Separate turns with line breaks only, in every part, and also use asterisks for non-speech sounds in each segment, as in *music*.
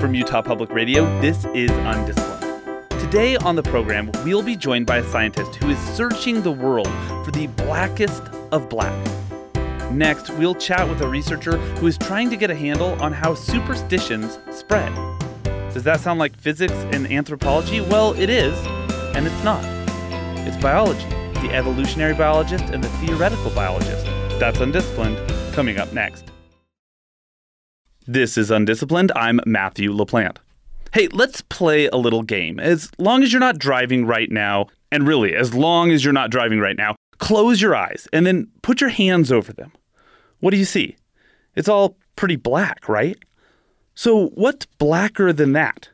From Utah Public Radio, this is Undisciplined. Today on the program, we'll be joined by a scientist who is searching the world for the blackest of black. Next, we'll chat with a researcher who is trying to get a handle on how superstitions spread. Does that sound like physics and anthropology? Well, it is, and it's not. It's biology, the evolutionary biologist and the theoretical biologist. That's Undisciplined, coming up next. This is Undisciplined. I'm Matthew LaPlante. Hey, let's play a little game. As long as you're not driving right now, and really, as long as you're not driving right now, close your eyes and then put your hands over them. What do you see? It's all pretty black, right? So, what's blacker than that?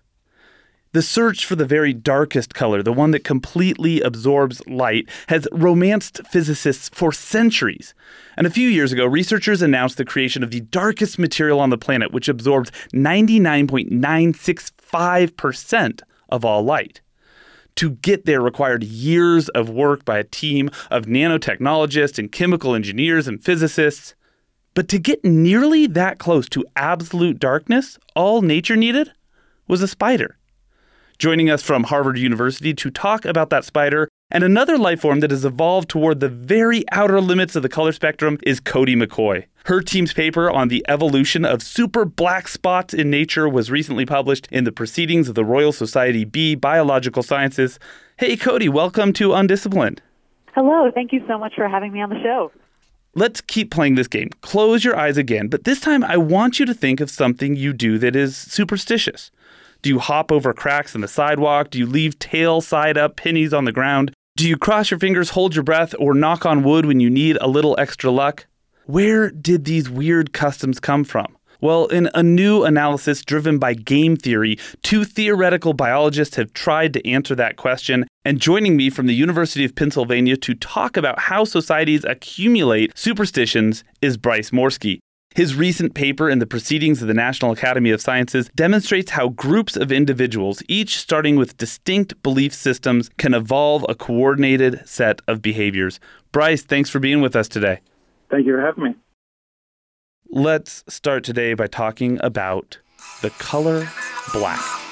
The search for the very darkest color, the one that completely absorbs light, has romanced physicists for centuries. And a few years ago, researchers announced the creation of the darkest material on the planet, which absorbs 99.965% of all light. To get there required years of work by a team of nanotechnologists and chemical engineers and physicists. But to get nearly that close to absolute darkness, all nature needed was a spider. Joining us from Harvard University to talk about that spider and another life form that has evolved toward the very outer limits of the color spectrum is Cody McCoy. Her team's paper on the evolution of super black spots in nature was recently published in the Proceedings of the Royal Society B Biological Sciences. Hey, Cody, welcome to Undisciplined.
Hello, thank you so much for having me on the show.
Let's keep playing this game. Close your eyes again, but this time I want you to think of something you do that is superstitious. Do you hop over cracks in the sidewalk? Do you leave tail side up pennies on the ground? Do you cross your fingers, hold your breath, or knock on wood when you need a little extra luck? Where did these weird customs come from? Well, in a new analysis driven by game theory, two theoretical biologists have tried to answer that question. And joining me from the University of Pennsylvania to talk about how societies accumulate superstitions is Bryce Morsky. His recent paper in the Proceedings of the National Academy of Sciences demonstrates how groups of individuals, each starting with distinct belief systems, can evolve a coordinated set of behaviors. Bryce, thanks for being with us today.
Thank you for having me.
Let's start today by talking about the color black.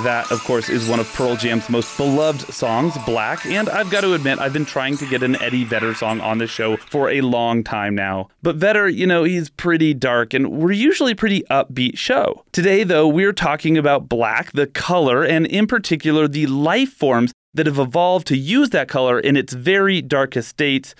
That, of course, is one of Pearl Jam's most beloved songs, Black. And I've got to admit, I've been trying to get an Eddie Vedder song on the show for a long time now. But Vedder, you know, he's pretty dark, and we're usually pretty upbeat show. Today, though, we're talking about black, the color, and in particular, the life forms that have evolved to use that color in its very darkest states.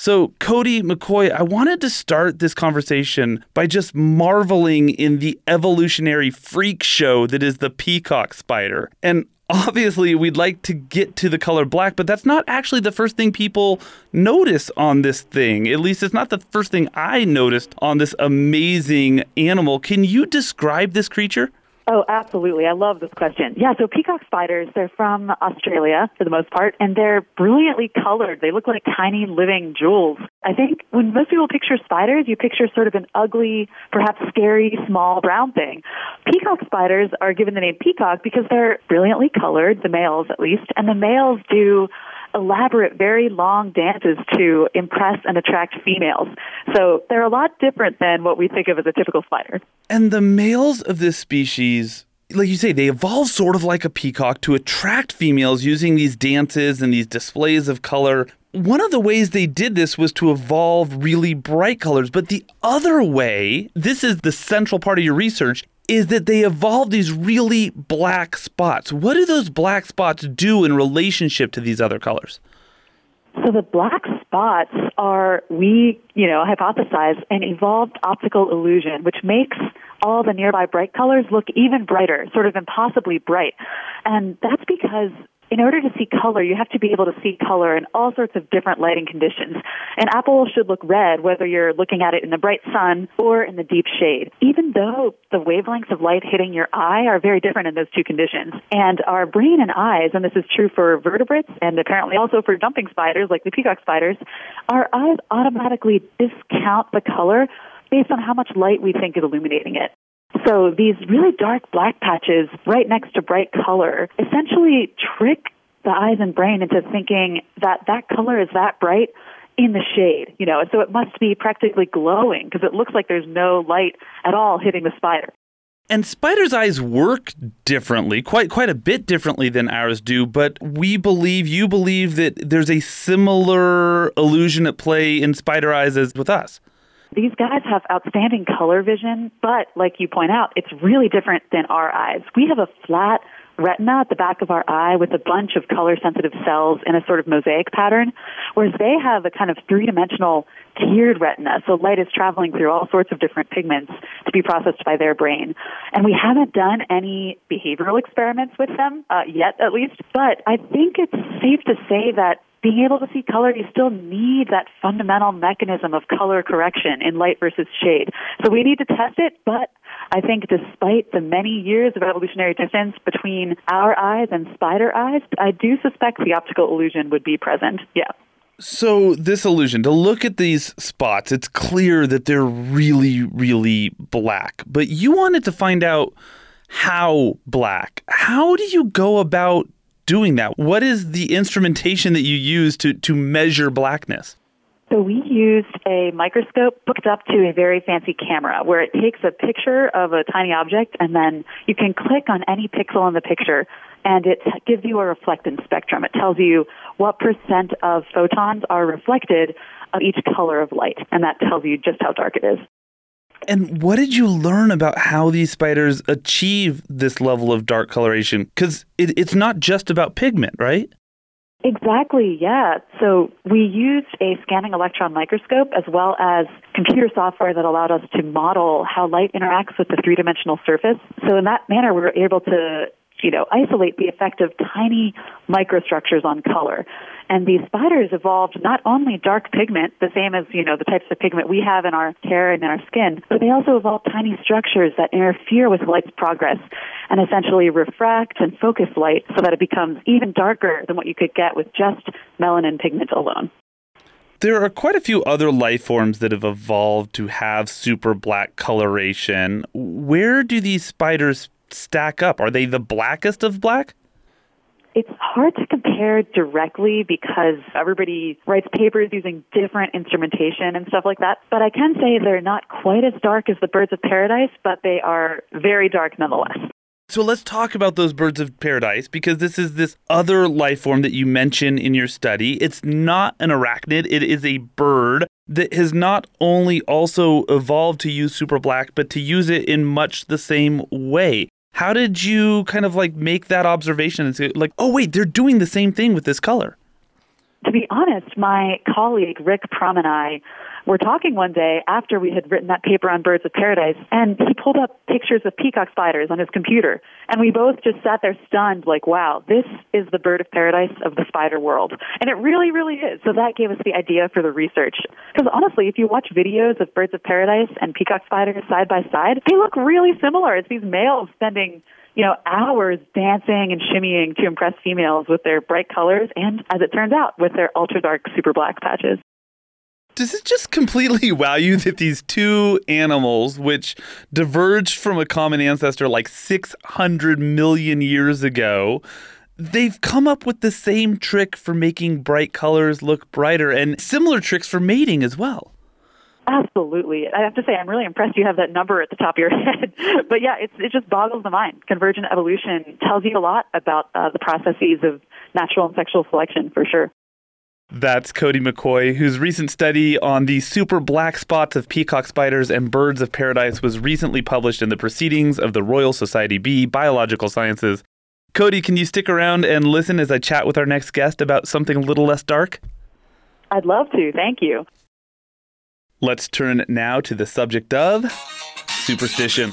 So, Cody McCoy, I wanted to start this conversation by just marveling in the evolutionary freak show that is the peacock spider. And obviously, we'd like to get to the color black, but that's not actually the first thing people notice on this thing. At least, it's not the first thing I noticed on this amazing animal. Can you describe this creature?
Oh, absolutely. I love this question. Yeah, so peacock spiders, they're from Australia for the most part, and they're brilliantly colored. They look like tiny living jewels. I think when most people picture spiders, you picture sort of an ugly, perhaps scary, small brown thing. Peacock spiders are given the name peacock because they're brilliantly colored, the males at least, and the males do elaborate, very long dances to impress and attract females. So they're a lot different than what we think of as a typical spider.
And the males of this species like you say, they evolve sort of like a peacock to attract females using these dances and these displays of color. One of the ways they did this was to evolve really bright colors. But the other way, this is the central part of your research, is that they evolve these really black spots. What do those black spots do in relationship to these other colors?
So the black spots are, we, you know, hypothesize an evolved optical illusion, which makes all the nearby bright colors look even brighter, sort of impossibly bright. And that's because in order to see color, you have to be able to see color in all sorts of different lighting conditions. An apple should look red whether you're looking at it in the bright sun or in the deep shade, even though the wavelengths of light hitting your eye are very different in those two conditions. And our brain and eyes, and this is true for vertebrates and apparently also for jumping spiders like the peacock spiders, our eyes automatically discount the color based on how much light we think is illuminating it. So these really dark black patches right next to bright color essentially trick the eyes and brain into thinking that that color is that bright in the shade, you know, and so it must be practically glowing because it looks like there's no light at all hitting the spider.
And spiders' eyes work differently, quite quite a bit differently than ours do, but we believe you believe that there's a similar illusion at play in spider eyes as with us.
These guys have outstanding color vision, but like you point out, it's really different than our eyes. We have a flat retina at the back of our eye with a bunch of color sensitive cells in a sort of mosaic pattern, whereas they have a kind of three dimensional tiered retina. So light is traveling through all sorts of different pigments to be processed by their brain. And we haven't done any behavioral experiments with them, uh, yet at least, but I think it's safe to say that being able to see color, you still need that fundamental mechanism of color correction in light versus shade. So we need to test it, but I think despite the many years of evolutionary distance between our eyes and spider eyes, I do suspect the optical illusion would be present. Yeah.
So, this illusion, to look at these spots, it's clear that they're really, really black. But you wanted to find out how black. How do you go about doing that? What is the instrumentation that you use to, to measure blackness?
So we used a microscope hooked up to a very fancy camera where it takes a picture of a tiny object and then you can click on any pixel in the picture and it gives you a reflectance spectrum. It tells you what percent of photons are reflected of each color of light and that tells you just how dark it is.
And what did you learn about how these spiders achieve this level of dark coloration? Because it, it's not just about pigment, right?
Exactly, yeah. So we used a scanning electron microscope as well as computer software that allowed us to model how light interacts with the three dimensional surface. So in that manner, we were able to you know, isolate the effect of tiny microstructures on color. And these spiders evolved not only dark pigment, the same as, you know, the types of pigment we have in our hair and in our skin, but they also evolved tiny structures that interfere with light's progress and essentially refract and focus light so that it becomes even darker than what you could get with just melanin pigment alone.
There are quite a few other life forms that have evolved to have super black coloration. Where do these spiders stack up? Are they the blackest of black?
It's hard to compare directly because everybody writes papers using different instrumentation and stuff like that. But I can say they're not quite as dark as the birds of paradise, but they are very dark nonetheless.
So let's talk about those birds of paradise because this is this other life form that you mention in your study. It's not an arachnid, it is a bird that has not only also evolved to use super black, but to use it in much the same way. How did you kind of like make that observation and say, like, oh, wait, they're doing the same thing with this color?
To be honest, my colleague Rick Prum and I were talking one day after we had written that paper on birds of paradise, and he pulled up pictures of peacock spiders on his computer. And we both just sat there stunned, like, wow, this is the bird of paradise of the spider world. And it really, really is. So that gave us the idea for the research. Because honestly, if you watch videos of birds of paradise and peacock spiders side by side, they look really similar. It's these males spending you know, hours dancing and shimmying to impress females with their bright colors and, as it turns out, with their ultra dark super black patches
does it just completely *laughs* wow you that these two animals, which diverged from a common ancestor like 600 million years ago, they've come up with the same trick for making bright colors look brighter and similar tricks for mating as well?
Absolutely. I have to say, I'm really impressed you have that number at the top of your *laughs* head. but yeah, it's, it just boggles the mind. Convergent evolution tells you a lot about uh, the processes of natural and sexual selection, for sure.
That's Cody McCoy, whose recent study on the super black spots of peacock spiders and birds of paradise was recently published in the Proceedings of the Royal Society B Biological Sciences. Cody, can you stick around and listen as I chat with our next guest about something a little less dark?
I'd love to. Thank you.
Let's turn now to the subject of superstition.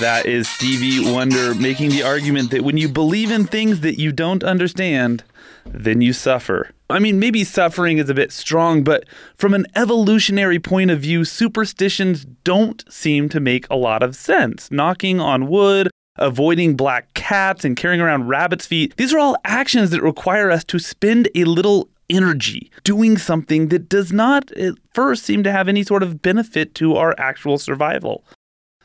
That is Stevie Wonder making the argument that when you believe in things that you don't understand, then you suffer. I mean, maybe suffering is a bit strong, but from an evolutionary point of view, superstitions don't seem to make a lot of sense. Knocking on wood, avoiding black cats, and carrying around rabbit's feet, these are all actions that require us to spend a little energy, doing something that does not at first seem to have any sort of benefit to our actual survival.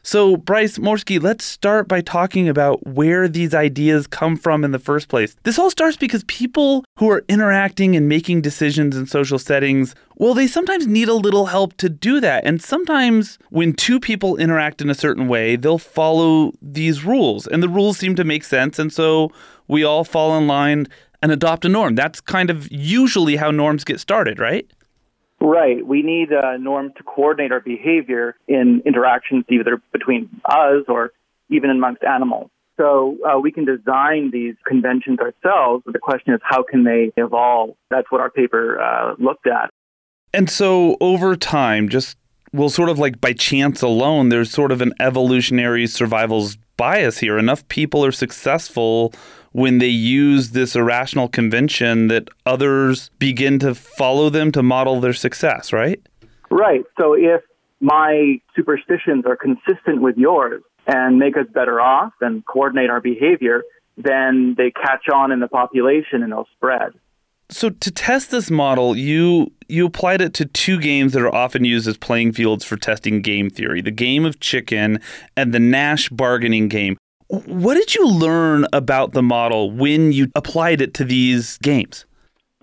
So, Bryce Morsky, let's start by talking about where these ideas come from in the first place. This all starts because people who are interacting and making decisions in social settings, well, they sometimes need a little help to do that. And sometimes when two people interact in a certain way, they'll follow these rules, and the rules seem to make sense. And so we all fall in line and adopt a norm. That's kind of usually how norms get started, right?
Right. We need uh, norms to coordinate our behavior in interactions either between us or even amongst animals. So uh, we can design these conventions ourselves. But the question is, how can they evolve? That's what our paper uh, looked at.
And so over time, just well, sort of like by chance alone, there's sort of an evolutionary survival's bias here. Enough people are successful when they use this irrational convention that others begin to follow them to model their success, right?
Right. So if my superstitions are consistent with yours and make us better off and coordinate our behavior, then they catch on in the population and they'll spread.
So to test this model, you you applied it to two games that are often used as playing fields for testing game theory: the game of chicken and the Nash bargaining game. What did you learn about the model when you applied it to these games?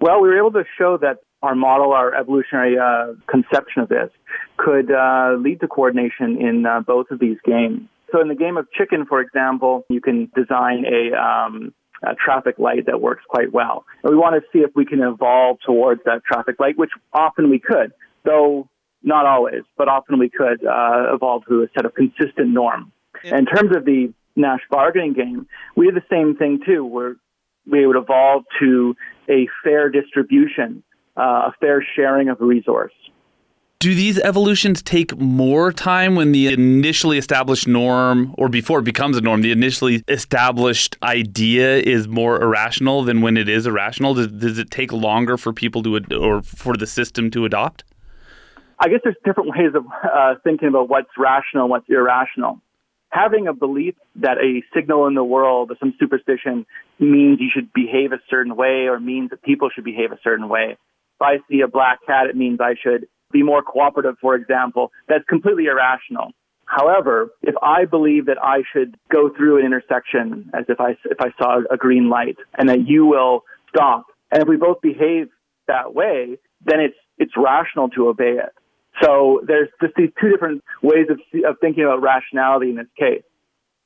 Well, we were able to show that our model, our evolutionary uh, conception of this, could uh, lead to coordination in uh, both of these games. So, in the game of chicken, for example, you can design a, um, a traffic light that works quite well. And we want to see if we can evolve towards that traffic light, which often we could, though not always, but often we could uh, evolve to a set of consistent norm. In terms of the Nash bargaining game, we did the same thing too, where we would evolve to a fair distribution, uh, a fair sharing of a resource.
Do these evolutions take more time when the initially established norm, or before it becomes a norm, the initially established idea is more irrational than when it is irrational? Does, does it take longer for people to, ad- or for the system to adopt?
I guess there's different ways of uh, thinking about what's rational and what's irrational having a belief that a signal in the world or some superstition means you should behave a certain way or means that people should behave a certain way. If I see a black cat, it means I should be more cooperative, for example. That's completely irrational. However, if I believe that I should go through an intersection as if I, if I saw a green light and that you will stop, and if we both behave that way, then it's, it's rational to obey it. So there's just these two different ways of, of thinking about rationality in this case.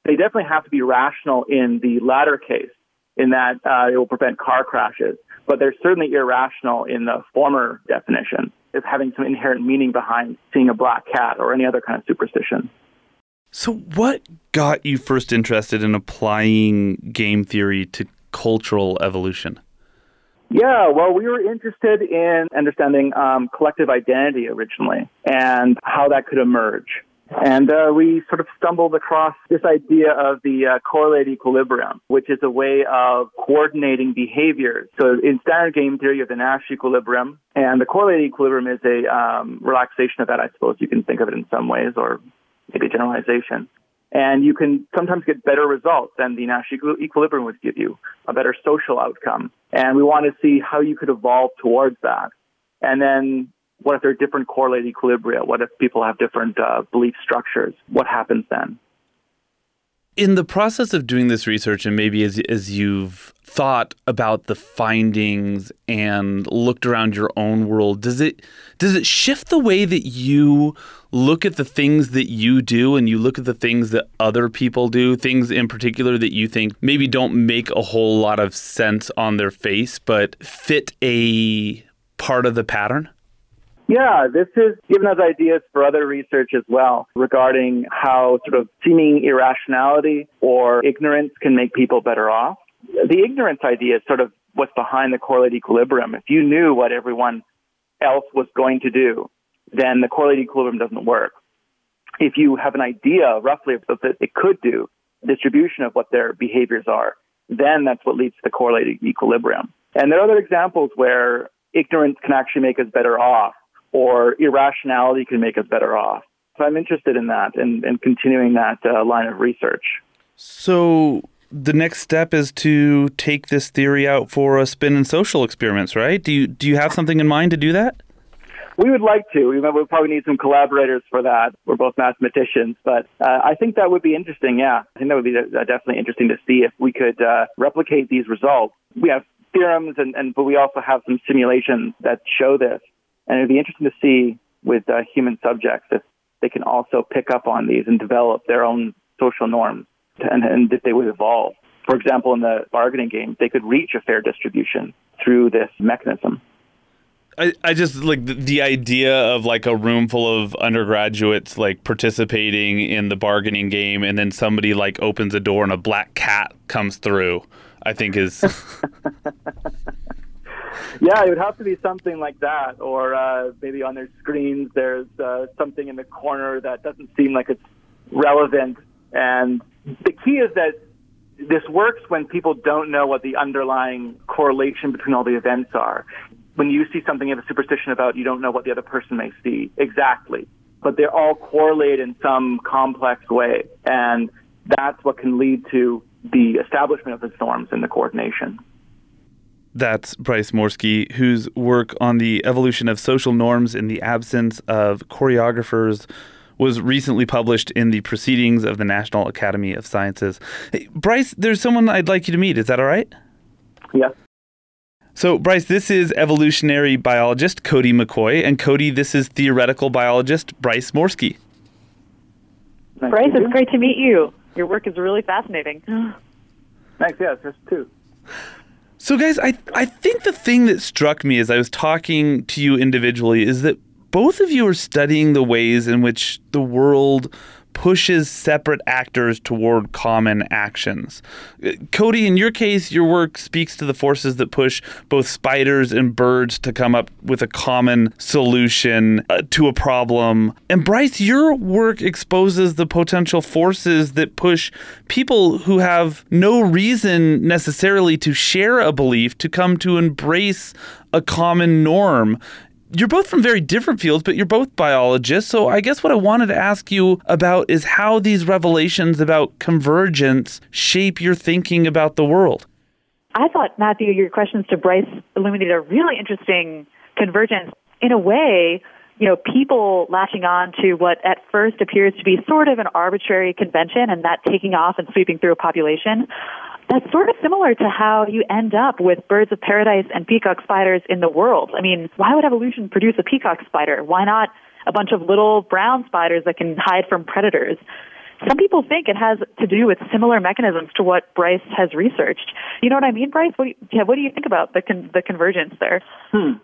They definitely have to be rational in the latter case, in that uh, it will prevent car crashes. But they're certainly irrational in the former definition, of having some inherent meaning behind seeing a black cat or any other kind of superstition.
So, what got you first interested in applying game theory to cultural evolution?
Yeah, well, we were interested in understanding um, collective identity originally and how that could emerge. And uh, we sort of stumbled across this idea of the uh, correlated equilibrium, which is a way of coordinating behaviors. So in standard game theory, you have the Nash equilibrium, and the correlated equilibrium is a um, relaxation of that, I suppose you can think of it in some ways, or maybe generalization and you can sometimes get better results than the Nash equilibrium would give you, a better social outcome. And we want to see how you could evolve towards that. And then what if there are different correlated equilibria? What if people have different uh, belief structures? What happens then?
In the process of doing this research, and maybe as, as you've thought about the findings and looked around your own world, does it does it shift the way that you look at the things that you do and you look at the things that other people do, things in particular that you think maybe don't make a whole lot of sense on their face, but fit a part of the pattern?
Yeah, this has given us ideas for other research as well regarding how sort of seeming irrationality or ignorance can make people better off. The ignorance idea is sort of what's behind the correlated equilibrium. If you knew what everyone else was going to do, then the correlated equilibrium doesn't work. If you have an idea roughly of what it could do, distribution of what their behaviors are, then that's what leads to the correlated equilibrium. And there are other examples where ignorance can actually make us better off or irrationality can make us better off. So I'm interested in that and, and continuing that uh, line of research.
So the next step is to take this theory out for a spin and social experiments, right? Do you do you have something in mind to do that?
We would like to. We would probably need some collaborators for that. We're both mathematicians, but uh, I think that would be interesting. Yeah, I think that would be uh, definitely interesting to see if we could uh, replicate these results. We have theorems, and, and but we also have some simulations that show this, and it'd be interesting to see with uh, human subjects if they can also pick up on these and develop their own social norms, and, and if they would evolve. For example, in the bargaining game, they could reach a fair distribution through this mechanism.
I, I just like the, the, idea of like a room full of undergraduates like participating in the bargaining game and then somebody like opens a door and a black cat comes through i think is *laughs*
yeah it would have to be something like that or uh, maybe on their screens there's uh, something in the corner that doesn't seem like it's relevant and the key is that this works when people don't know what the underlying correlation between all the events are when you see something you have a superstition about, you don't know what the other person may see exactly. But they're all correlated in some complex way. And that's what can lead to the establishment of the norms and the coordination.
That's Bryce Morsky, whose work on the evolution of social norms in the absence of choreographers was recently published in the Proceedings of the National Academy of Sciences. Hey, Bryce, there's someone I'd like you to meet. Is that all right?
Yeah.
So, Bryce, this is evolutionary biologist Cody McCoy, and Cody, this is theoretical biologist Bryce Morsky.
Nice Bryce, it's great to meet you. Your work is really fascinating. *gasps*
Thanks, yes, us too.
So, guys, I, I think the thing that struck me as I was talking to you individually is that both of you are studying the ways in which the world pushes separate actors toward common actions. Cody, in your case, your work speaks to the forces that push both spiders and birds to come up with a common solution uh, to a problem. And Bryce, your work exposes the potential forces that push people who have no reason necessarily to share a belief to come to embrace a common norm you're both from very different fields, but you're both biologists. So I guess what I wanted to ask you about is how these revelations about convergence shape your thinking about the world.
I thought, Matthew, your questions to Bryce illuminated a really interesting convergence. In a way, you know, people latching on to what at first appears to be sort of an arbitrary convention and that taking off and sweeping through a population that's sort of similar to how you end up with birds of paradise and peacock spiders in the world. I mean, why would evolution produce a peacock spider? Why not a bunch of little brown spiders that can hide from predators? Some people think it has to do with similar mechanisms to what Bryce has researched. You know what I mean, Bryce? What do you, yeah, what do you think about the con- the convergence there?
Hmm.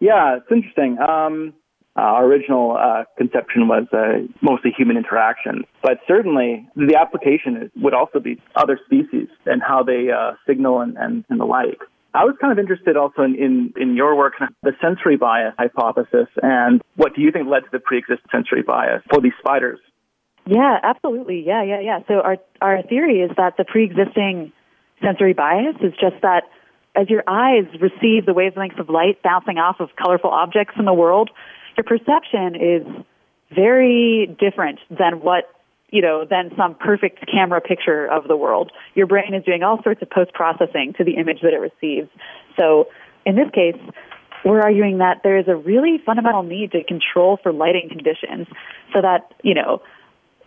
Yeah, it's interesting. Um, uh, our original uh, conception was uh, mostly human interaction, but certainly the application would also be other species and how they uh, signal and, and, and the like. I was kind of interested also in, in, in your work, the sensory bias hypothesis, and what do you think led to the pre-existing sensory bias for these spiders?
Yeah, absolutely. Yeah, yeah, yeah. So our our theory is that the pre-existing sensory bias is just that as your eyes receive the wavelengths of light bouncing off of colorful objects in the world, your perception is very different than what you know than some perfect camera picture of the world. Your brain is doing all sorts of post processing to the image that it receives. So in this case, we're arguing that there is a really fundamental need to control for lighting conditions so that, you know,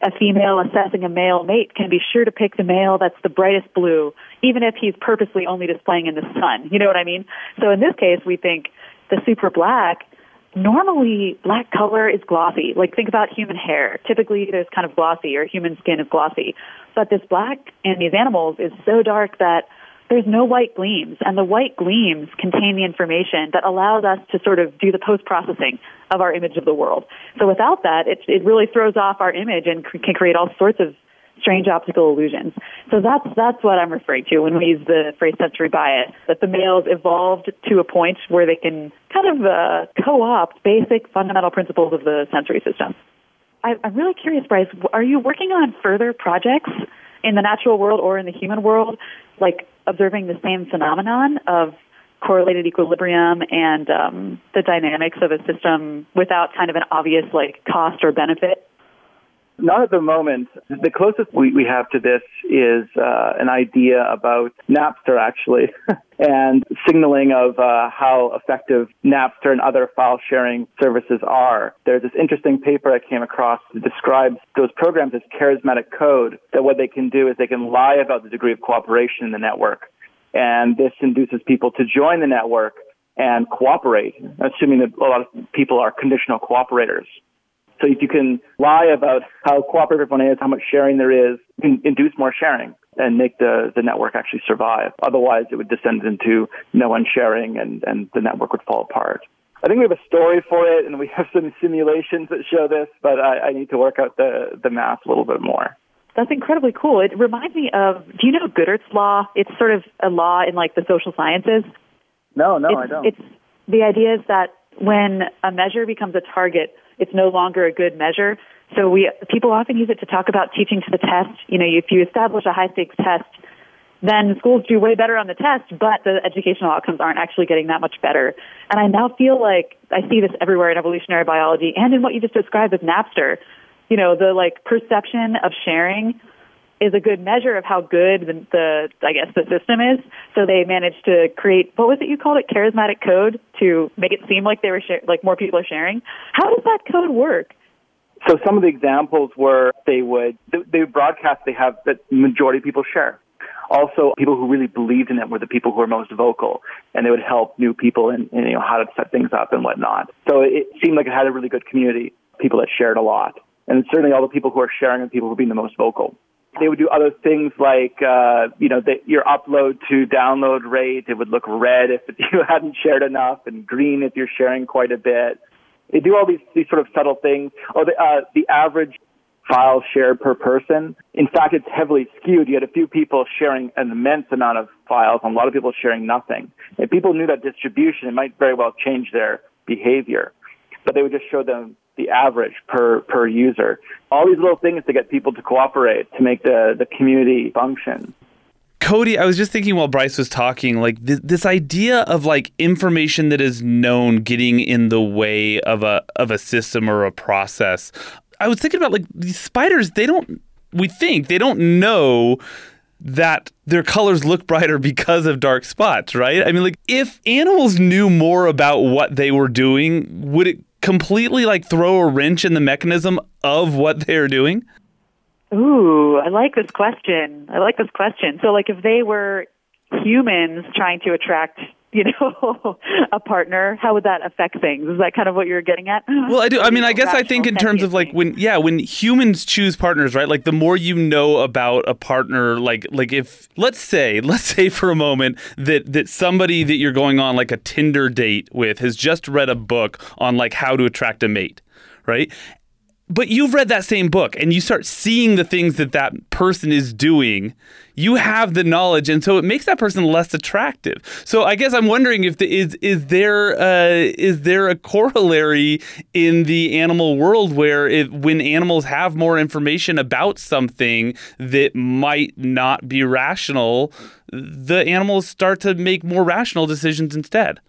a female assessing a male mate can be sure to pick the male that's the brightest blue, even if he's purposely only displaying in the sun. You know what I mean? So in this case, we think the super black normally black color is glossy. Like think about human hair. Typically there's kind of glossy or human skin is glossy. But this black in these animals is so dark that there's no white gleams and the white gleams contain the information that allows us to sort of do the post processing of our image of the world. So without that, it, it really throws off our image and can create all sorts of strange optical illusions. So that's that's what I'm referring to when we use the phrase sensory bias. That the males evolved to a point where they can kind of uh, co-opt basic fundamental principles of the sensory system. I, I'm really curious, Bryce. Are you working on further projects in the natural world or in the human world, like observing the same phenomenon of correlated equilibrium and um, the dynamics of a system without kind of an obvious like cost or benefit
Not at the moment. The closest we, we have to this is uh, an idea about Napster, actually, *laughs* and signaling of uh, how effective Napster and other file sharing services are. There's this interesting paper I came across that describes those programs as charismatic code, that what they can do is they can lie about the degree of cooperation in the network. And this induces people to join the network and cooperate, assuming that a lot of people are conditional cooperators. So if you can lie about how cooperative everyone is, how much sharing there is, you can induce more sharing and make the, the network actually survive. Otherwise, it would descend into no one sharing and, and the network would fall apart. I think we have a story for it and we have some simulations that show this, but I, I need to work out the, the math a little bit more.
That's incredibly cool. It reminds me of, do you know Goodhart's law? It's sort of a law in like the social sciences.
No, no,
it's,
I don't.
It's the idea is that when a measure becomes a target, it's no longer a good measure. So we people often use it to talk about teaching to the test. You know, if you establish a high stakes test, then schools do way better on the test, but the educational outcomes aren't actually getting that much better. And I now feel like I see this everywhere in evolutionary biology and in what you just described with Napster. You know, the like perception of sharing is a good measure of how good the, the I guess the system is. So they managed to create what was it you called it charismatic code to make it seem like they were share, like more people are sharing. How does that code work?
So some of the examples were they would they would broadcast they have that majority of people share. Also, people who really believed in it were the people who were most vocal, and they would help new people in, you know how to set things up and whatnot. So it seemed like it had a really good community, people that shared a lot, and certainly all the people who are sharing are people who are being the most vocal. They would do other things like, uh, you know, the, your upload to download rate. It would look red if *laughs* you hadn't shared enough and green if you're sharing quite a bit. They do all these, these sort of subtle things. Oh, the, uh, the average file shared per person. In fact, it's heavily skewed. You had a few people sharing an immense amount of files and a lot of people sharing nothing. If people knew that distribution, it might very well change their behavior. But they would just show them the average per, per user. All these little things to get people to cooperate to make the, the community function.
Cody, I was just thinking while Bryce was talking, like th- this idea of like information that is known getting in the way of a of a system or a process. I was thinking about like these spiders. They don't. We think they don't know that their colors look brighter because of dark spots, right? I mean, like if animals knew more about what they were doing, would it completely like throw a wrench in the mechanism of what *laughs* they're doing?
Ooh, I like this question. I like this question. So, like, if they were humans trying to attract you know, *laughs* a partner, how would that affect things? Is that kind of what you're getting at?
Well, I do. I mean, I guess I think in terms of like when, yeah, when humans choose partners, right? Like the more you know about a partner, like, like if let's say, *laughs* let's say for a moment that that somebody that you're going on like a Tinder date with has just read a book on like how to attract a mate, right? But you've read that same book and you start seeing the things that that person is doing you have the knowledge and so it makes that person less attractive. So i guess i'm wondering if the, is is there uh, is there a corollary in the animal world where when animals have more information about something that might not be rational the animals start to make more rational decisions instead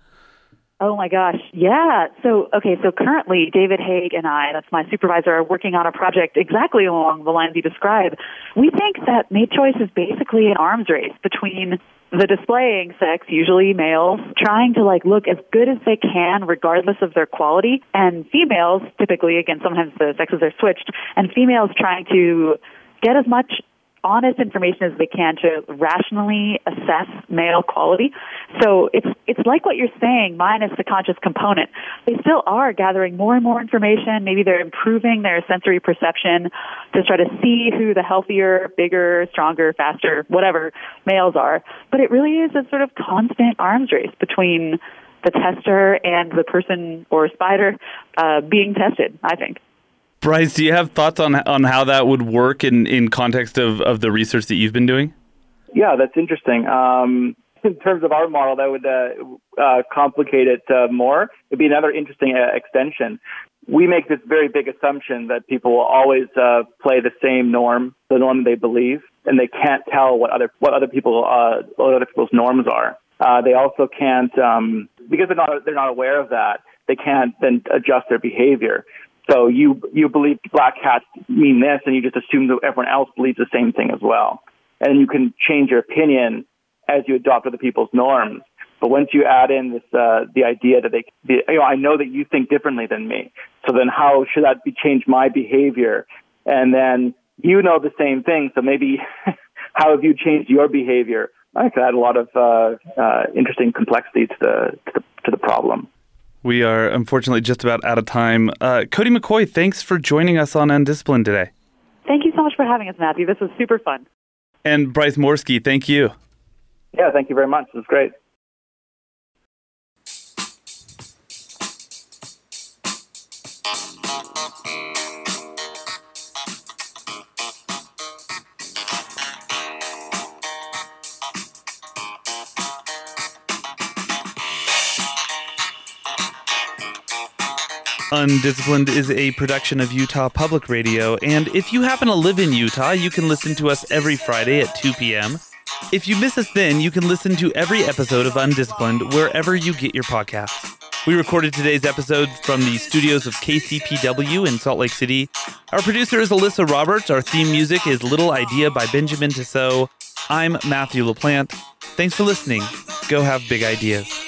Oh my gosh. Yeah. So, okay. So currently David Haig and I, that's my supervisor, are working on a project exactly along the lines you describe. We think that mate choice is basically an arms race between the displaying sex, usually males, trying to like look as good as they can regardless of their quality, and females, typically, again, sometimes the sexes are switched, and females trying to get as much honest information as they can to rationally assess male quality. So it's it's like what you're saying, minus the conscious component. They still are gathering more and more information. Maybe they're improving their sensory perception to try to see who the healthier, bigger, stronger, faster, whatever males are. But it really is a sort of constant arms race between the tester and the person or spider uh, being tested. I think.
Bryce, do you have thoughts on on how that would work in, in context of, of the research that you've been doing?
Yeah, that's interesting. Um, *laughs* in terms of our model, that would uh, uh, complicate it uh, more. It'd be another interesting uh, extension. We make this very big assumption that people will always uh, play the same norm, the norm they believe, and they can't tell what other what other people uh, what other people's norms are. they also can't um, because they're not they're not aware of that. They can't then adjust their behavior. So you you believe black hats mean this, and you just assume that everyone else believes the same thing as well. And you can change your opinion as you adopt other people's norms. But once you add in this uh, the idea that they, the, you know, I know that you think differently than me. So then, how should that be change my behavior? And then you know the same thing. So maybe *laughs* how have you changed your behavior? I could add a lot of uh, uh, interesting complexity to the, to the to the problem.
We are unfortunately just about out of time. Uh, Cody McCoy, thanks for joining us on Undisciplined today.
Thank you so much for having us, Matthew. This was super fun.
And Bryce Morsky, thank you.
Yeah, thank you very much. It was great.
Undisciplined is a production of Utah Public Radio, and if you happen to live in Utah, you can listen to us every Friday at 2 p.m. If you miss us then, you can listen to every episode of Undisciplined wherever you get your podcasts. We recorded today's episode from the studios of KCPW in Salt Lake City. Our producer is Alyssa Roberts. Our theme music is Little Idea by Benjamin Tissot. I'm Matthew LaPlante. Thanks for listening. Go have big ideas.